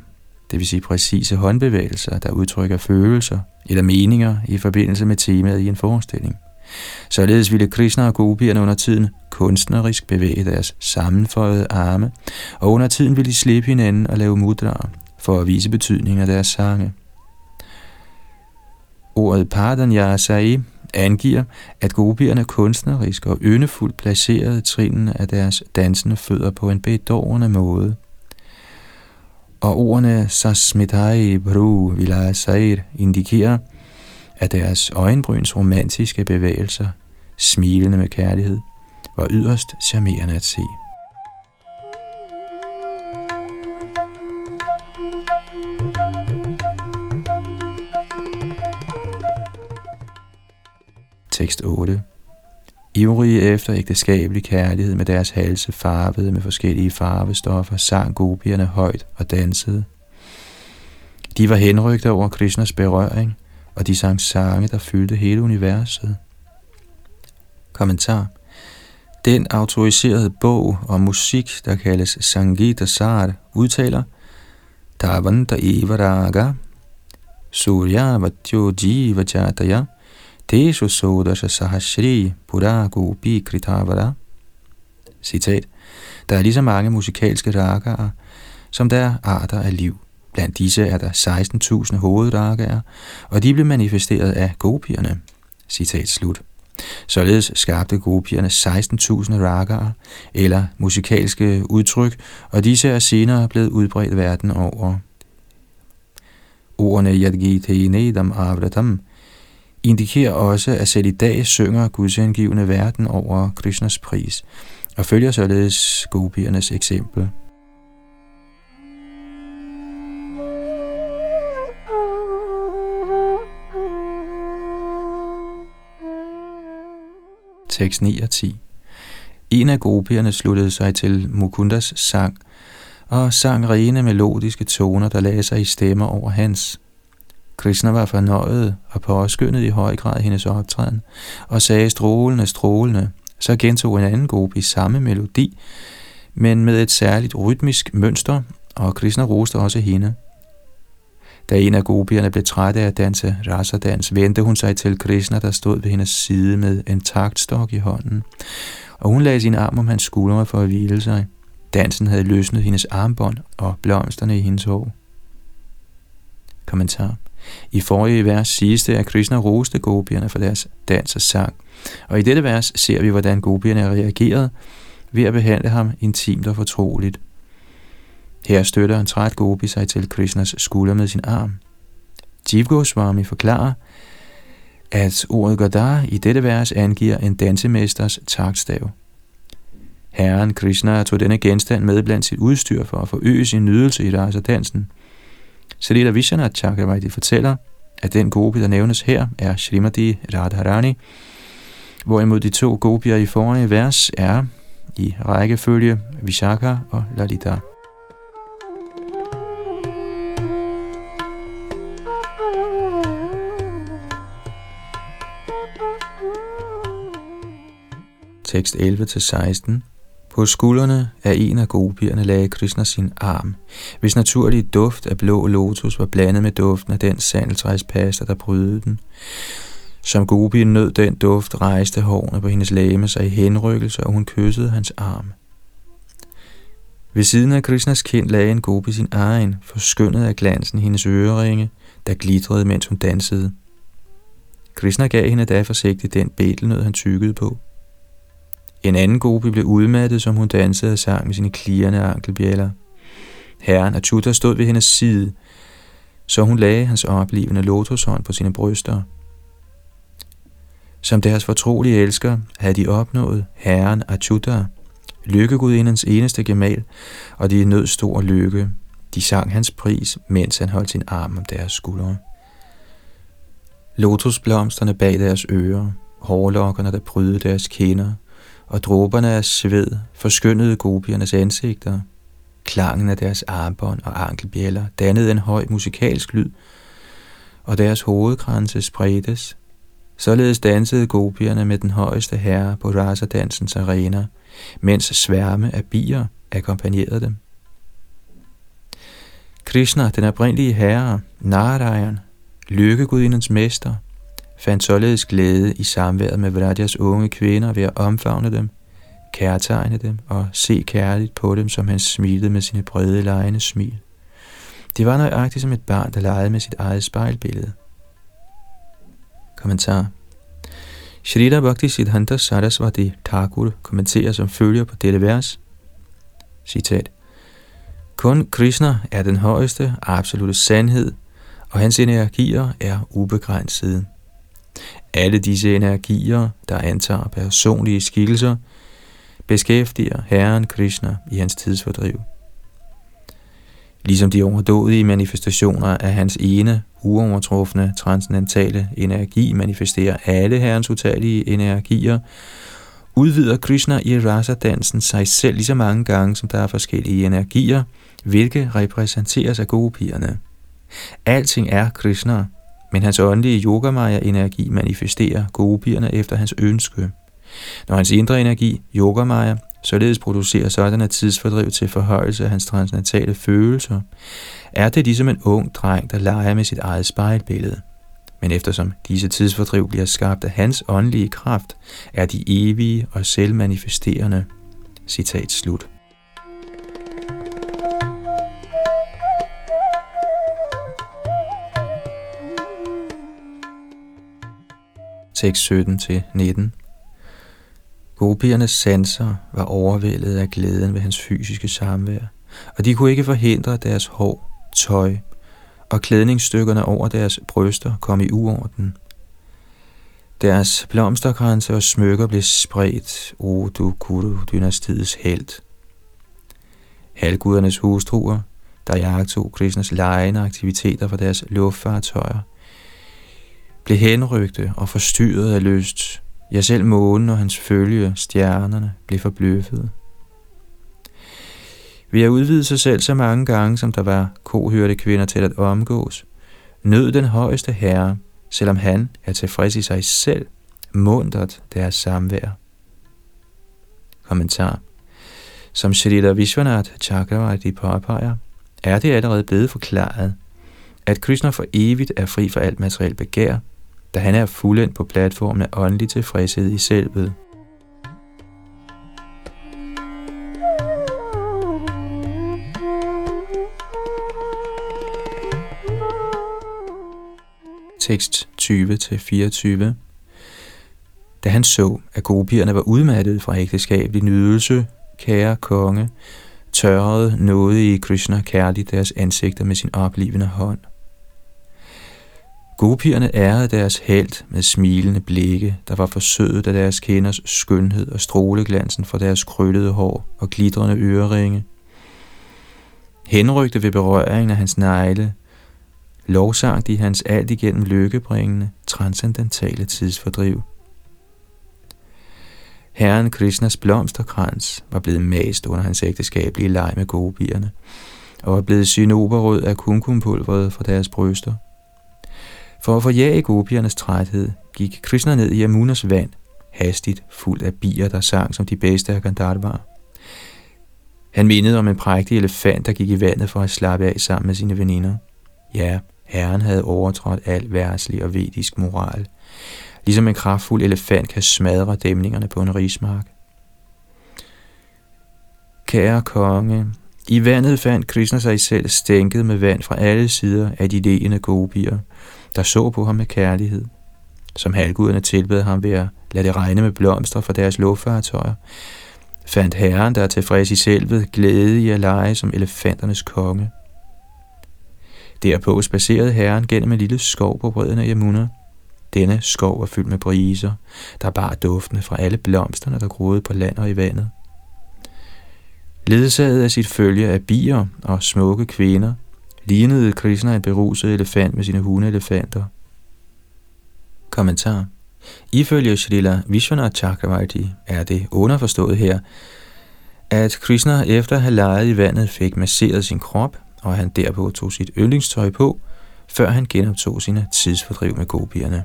det vil sige præcise håndbevægelser, der udtrykker følelser eller meninger i forbindelse med temaet i en forestilling. Således ville Krishna og gopierne under tiden kunstnerisk bevæge deres sammenføjede arme, og under tiden ville de slippe hinanden og lave mudraer for at vise betydningen af deres sange. Ordet Pardanyasai angiver, at gopierne kunstnerisk og yndefuldt placerede trinene af deres dansende fødder på en bedårende måde. Og ordene Sasmitai Bru Vilasair indikerer, at deres øjenbryns romantiske bevægelser, smilende med kærlighed, var yderst charmerende at se. Tekst 8. Ivrige efter ægteskabelig kærlighed med deres halse farvede med forskellige farvestoffer, sang gopierne højt og dansede. De var henrygte over Krishnas berøring, og de sang sange, der fyldte hele universet. Kommentar Den autoriserede bog om musik, der kaldes Sangita Sar, udtaler Tavanta Eva Raga Surya Vatyo Jiva Jataya Deshu Sodasha Sahashri Pura Gopi Kritavara. Citat. Der er lige så mange musikalske ragaer, som der er arter af liv. Blandt disse er der 16.000 hovedragaer, og de blev manifesteret af gopierne. Citat slut. Således skabte gopierne 16.000 ragaer, eller musikalske udtryk, og disse er senere blevet udbredt verden over. Ordene Yadgite Nedam Avratam indikerer også, at selv i dag synger gudsindgivende verden over Krishnas pris, og følger således gopiernes eksempel. Tekst 9 og 10 En af gopierne sluttede sig til Mukundas sang, og sang rene melodiske toner, der lagde sig i stemmer over hans. Krishna var fornøjet og påskyndede i høj grad hendes optræden, og sagde strålende, strålende. Så gentog en anden gopi samme melodi, men med et særligt rytmisk mønster, og Krishna roste også hende. Da en af gopierne blev træt af at danse rasadans, vendte hun sig til Krishna, der stod ved hendes side med en taktstok i hånden, og hun lagde sin arm om hans skuldre for at hvile sig. Dansen havde løsnet hendes armbånd og blomsterne i hendes hår. Kommentar. I forrige vers siges det, at Krishna roste gopierne for deres dans og sang, og i dette vers ser vi, hvordan gopierne reagerede ved at behandle ham intimt og fortroligt. Her støtter en træt gopi sig til Krishnas skulder med sin arm. Jiv Goswami forklarer, at ordet Gadar i dette vers angiver en dansemesters taktstav. Herren Krishna tog denne genstand med blandt sit udstyr for at forøge sin nydelse i rejserdansen. dansen. Salila Vishwanath Chakravarti fortæller, at den gopi, der nævnes her, er Srimati Radharani, hvorimod de to gopier i forrige vers er i rækkefølge Vishaka og Lalita. Tekst 11-16 på skuldrene af en af gopierne lagde Krishna sin arm, hvis naturlige duft af blå lotus var blandet med duften af den sandeltræspasta, der brydede den. Som gopien nød den duft, rejste hårene på hendes læme sig i henrykkelse, og hun kyssede hans arm. Ved siden af Krishnas kind lagde en gopi sin egen, forskyndet af glansen hendes øreringe, der glitrede, mens hun dansede. Krishna gav hende da forsigtigt den betelnød, han tykkede på. En anden gopi blev udmattet, som hun dansede og sang med sine klirrende ankelbjæller. Herren Achuta stod ved hendes side, så hun lagde hans oplevende lotushånd på sine bryster. Som deres fortrolige elsker havde de opnået Herren Achuta, lykkegudindens eneste gemal, og de nød stor lykke. De sang hans pris, mens han holdt sin arm om deres skuldre. Lotusblomsterne bag deres ører, hårlokkerne, der prydede deres kinder, og dråberne af sved forskyndede gopiernes ansigter. Klangen af deres armbånd og ankelbjæller dannede en høj musikalsk lyd, og deres hovedkranse spredtes. Således dansede gopierne med den højeste herre på rasadansens arena, mens sværme af bier akkompagnerede dem. Krishna, den oprindelige herre, Narayan, lykkegudindens mester, fandt således glæde i samværet med Vrajas unge kvinder ved at omfavne dem, kærtegne dem og se kærligt på dem, som han smilede med sine brede lejende smil. Det var nøjagtigt som et barn, der legede med sit eget spejlbillede. Kommentar Shrita Bhakti Siddhanta Saraswati Thakur kommenterer som følger på dette vers. Citat. Kun Krishna er den højeste absolute sandhed, og hans energier er ubegrænsede. Alle disse energier, der antager personlige skikkelser, beskæftiger Herren Krishna i hans tidsfordriv. Ligesom de overdådige manifestationer af hans ene, uovertrufne, transcendentale energi manifesterer alle herrens utallige energier, udvider Krishna i rasa-dansen sig selv lige så mange gange, som der er forskellige energier, hvilke repræsenteres af gode pigerne. Alting er Krishna, men hans åndelige yogamaya-energi manifesterer gopierne efter hans ønske. Når hans indre energi, yogamaya, således producerer sådanne tidsfordriv til forhøjelse af hans transcendentale følelser, er det ligesom en ung dreng, der leger med sit eget spejlbillede. Men eftersom disse tidsfordriv bliver skabt af hans åndelige kraft, er de evige og selvmanifesterende. Citat slut. Tekst 17-19 Gopiernes sanser var overvældet af glæden ved hans fysiske samvær, og de kunne ikke forhindre deres hår, tøj og klædningsstykkerne over deres bryster kom i uorden. Deres blomsterkranse og smykker blev spredt, o du Kuru, dynastiets held. Halvgudernes hustruer, der jagtog Krishnas lejende aktiviteter for deres luftfartøjer, blev henrygte og forstyrret af lyst. Ja, selv månen og hans følge, stjernerne, blev forbløffet. Ved at udvide sig selv så mange gange, som der var kohørte kvinder til at omgås, nød den højeste herre, selvom han er tilfreds i sig selv, mundret deres samvær. Kommentar Som Shrita Vishwanath Chakravarti påpeger, er det allerede blevet forklaret, at Krishna for evigt er fri for alt materielt begær, da han er fuldendt på platformen af åndelig tilfredshed i selvet. Tekst 20-24 Da han så, at gopierne var udmattet fra ægteskabelig nydelse, kære konge, tørrede nåde i Krishna kærligt deres ansigter med sin oplivende hånd. Gopierne ærede deres held med smilende blikke, der var forsødet af deres kenders skønhed og stråleglansen fra deres krøllede hår og glitrende øreringe. Henrygte ved berøringen af hans negle, lovsang de hans alt igennem lykkebringende, transcendentale tidsfordriv. Herren Krishnas blomsterkrans var blevet mast under hans ægteskabelige leg med gopierne, og var blevet synoberød af kumkumpulveret fra deres bryster – for at forjage gopiernes træthed, gik Krishna ned i Yamunas vand, hastigt fuld af bier, der sang som de bedste af Gandharvar. Han mindede om en prægtig elefant, der gik i vandet for at slappe af sammen med sine veninder. Ja, herren havde overtrådt al værtslig og vedisk moral, ligesom en kraftfuld elefant kan smadre dæmningerne på en rismark. Kære konge, i vandet fandt Krishna sig selv stænket med vand fra alle sider af de leende gopier, der så på ham med kærlighed. Som halvguderne tilbød ham ved at lade det regne med blomster fra deres luftfartøjer, fandt herren, der er tilfreds i selvet, glæde i at lege som elefanternes konge. Derpå spacerede herren gennem en lille skov på bredden af Yamuna. Denne skov var fyldt med briser, der bar duftene fra alle blomsterne, der groede på land og i vandet. Ledsaget af sit følge af bier og smukke kvinder, lignede Krishna en beruset elefant med sine hundeelefanter. Kommentar Ifølge Srila Vishwanath Chakravarti er det underforstået her, at Krishna efter at have leget i vandet fik masseret sin krop, og han derpå tog sit yndlingstøj på, før han genoptog sine tidsfordriv med gopierne.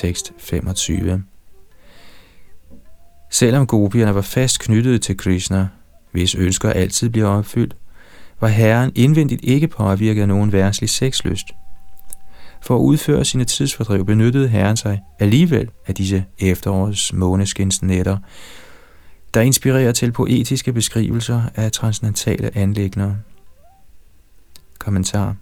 Tekst 25. Selvom gopierne var fast knyttet til Krishna, hvis ønsker altid bliver opfyldt, var herren indvendigt ikke påvirket af nogen værtslig sexlyst. For at udføre sine tidsfordriv benyttede herren sig alligevel af disse efterårs måneskinsnætter, der inspirerer til poetiske beskrivelser af transcendentale anlægner. Kommentar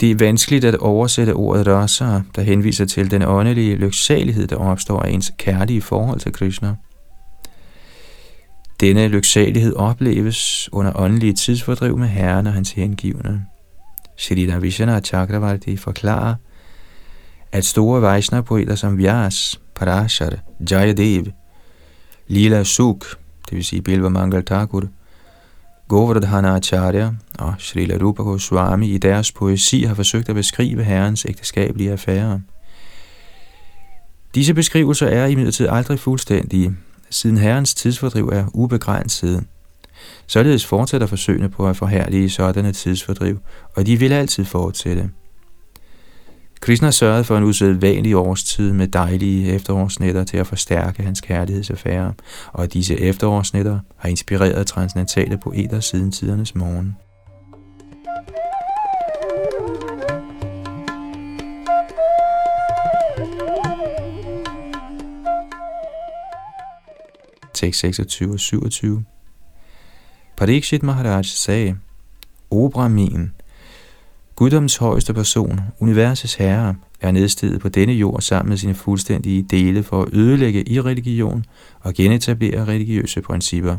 det er vanskeligt at oversætte ordet rasa, der henviser til den åndelige lyksalighed, der opstår af ens kærlige forhold til Krishna. Denne lyksalighed opleves under åndelige tidsfordriv med Herren og hans hengivne. Shrita Vishana Chakravarti forklarer, at store Vaishnava-poeter som Vyas, Parashar, Jayadev, Lila Suk, det vil sige Bilva Mangal Thakur, Govardhana Acharya og Srila Rupa Goswami i deres poesi har forsøgt at beskrive herrens ægteskabelige affære. Disse beskrivelser er imidlertid aldrig fuldstændige, siden herrens tidsfordriv er ubegrænset. Således fortsætter forsøgene på at forhærlige sådanne tidsfordriv, og de vil altid fortsætte. Krishna sørgede for en usædvanlig årstid med dejlige efterårsnætter til at forstærke hans kærlighedsaffære, og disse efterårsnætter har inspireret transcendentale poeter siden tidernes morgen. Tekst 26 og 27 Parikshit Maharaj sagde, O Brahmin, Guddoms højeste person, universets herre, er nedstedet på denne jord sammen med sine fuldstændige dele for at ødelægge i religion og genetablere religiøse principper.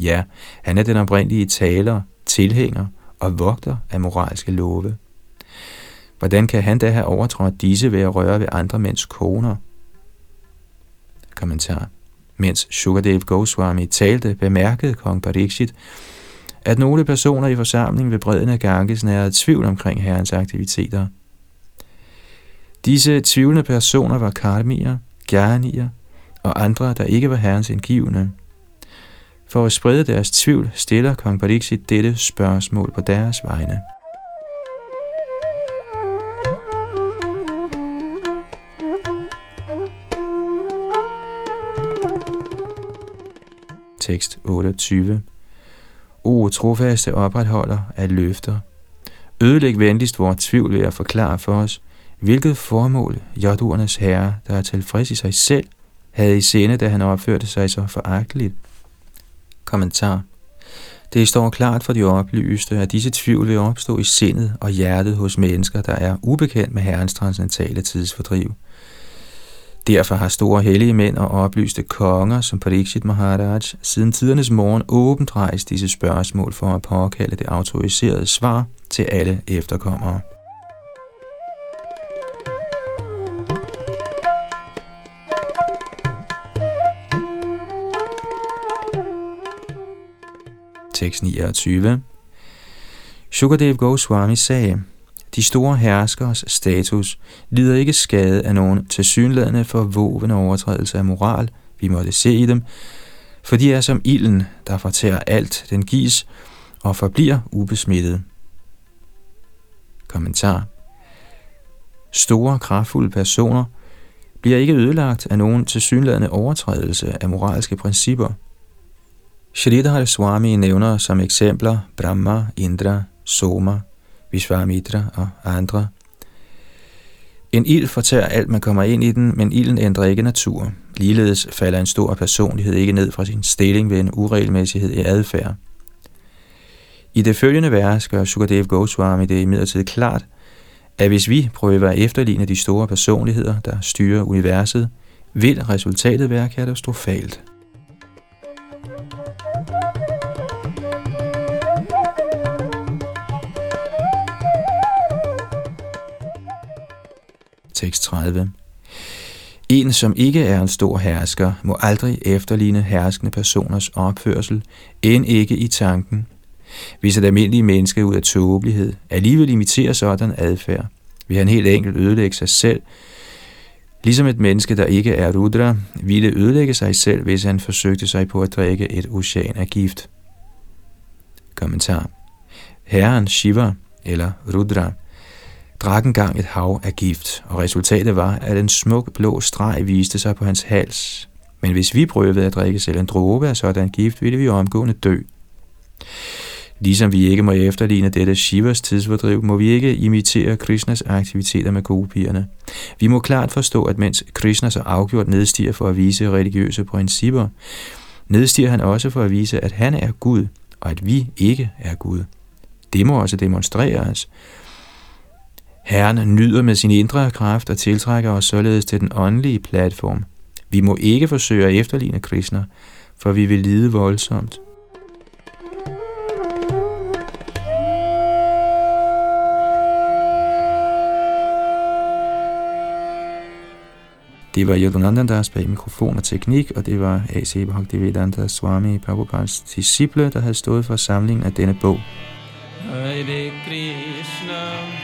Ja, han er den oprindelige taler, tilhænger og vogter af moralske love. Hvordan kan han da have overtrådt disse ved at røre ved andre mænds koner? Kommentar. Mens Sukadev Goswami talte, bemærkede kong Pariksit, at nogle personer i forsamlingen ved bredden af Ganges nærede tvivl omkring herrens aktiviteter. Disse tvivlende personer var karmier, gernier og andre, der ikke var herrens indgivende. For at sprede deres tvivl, stiller kong Pariksit dette spørgsmål på deres vegne. Tekst 28 O trofaste opretholder af løfter, ødelæg venligst vores tvivl ved at forklare for os, hvilket formål jordurnes herre, der er tilfreds i sig selv, havde i sinde, da han opførte sig så foragteligt. Kommentar det står klart for de oplyste, at disse tvivl vil opstå i sindet og hjertet hos mennesker, der er ubekendt med Herrens transcendentale tidsfordriv. Derfor har store hellige mænd og oplyste konger, som Pariksit Maharaj, siden tidernes morgen åbent rejst disse spørgsmål for at påkalde det autoriserede svar til alle efterkommere. Tekst 29 Shukadev Goswami sagde, de store herskers status lider ikke skade af nogen tilsyneladende forvåvende overtrædelse af moral, vi måtte se i dem, for de er som ilden, der fortærer alt, den gives, og forbliver ubesmittet. Kommentar Store, kraftfulde personer bliver ikke ødelagt af nogen tilsyneladende overtrædelse af moralske principper. Shridhar Swami nævner som eksempler Brahma, Indra, Soma, Vishwamitra og andre. En ild fortærer alt, man kommer ind i den, men ilden ændrer ikke natur. Ligeledes falder en stor personlighed ikke ned fra sin stilling ved en uregelmæssighed i adfærd. I det følgende vers gør Sukadev Goswami det imidlertid klart, at hvis vi prøver at efterligne de store personligheder, der styrer universet, vil resultatet være katastrofalt. 36. En, som ikke er en stor hersker, må aldrig efterligne herskende personers opførsel, end ikke i tanken. Hvis et almindeligt menneske ud af tåbelighed alligevel imiterer sådan adfærd, vil han helt enkelt ødelægge sig selv, ligesom et menneske, der ikke er rudra, ville ødelægge sig selv, hvis han forsøgte sig på at drikke et ocean af gift. Kommentar. Herren Shiva, eller Rudra, drak engang et hav af gift, og resultatet var, at en smuk blå streg viste sig på hans hals. Men hvis vi prøvede at drikke selv en dråbe af sådan gift, ville vi omgående dø. Ligesom vi ikke må efterligne dette Shivas tidsfordriv, må vi ikke imitere Krishnas aktiviteter med gopierne. Vi må klart forstå, at mens Krishna så afgjort nedstiger for at vise religiøse principper, nedstiger han også for at vise, at han er Gud, og at vi ikke er Gud. Det må også demonstreres, Herren nyder med sin indre kraft og tiltrækker os således til den åndelige platform. Vi må ikke forsøge at efterligne Krishna, for vi vil lide voldsomt. Det var Yadunandandas bag mikrofon og teknik, og det var A.C. Bhaktivedanta Swami Prabhupads disciple, der havde stået for samlingen af denne bog. Hare Krishna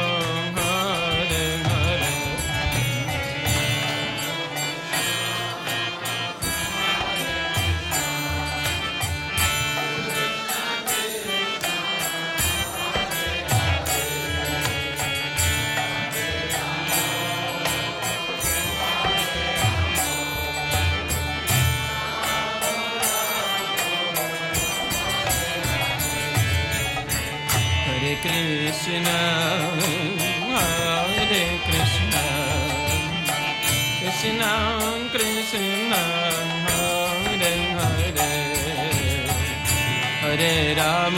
Krishna. Hare कृष्ण। कृष्ण कृष्ण हरे हरे। Hare राम।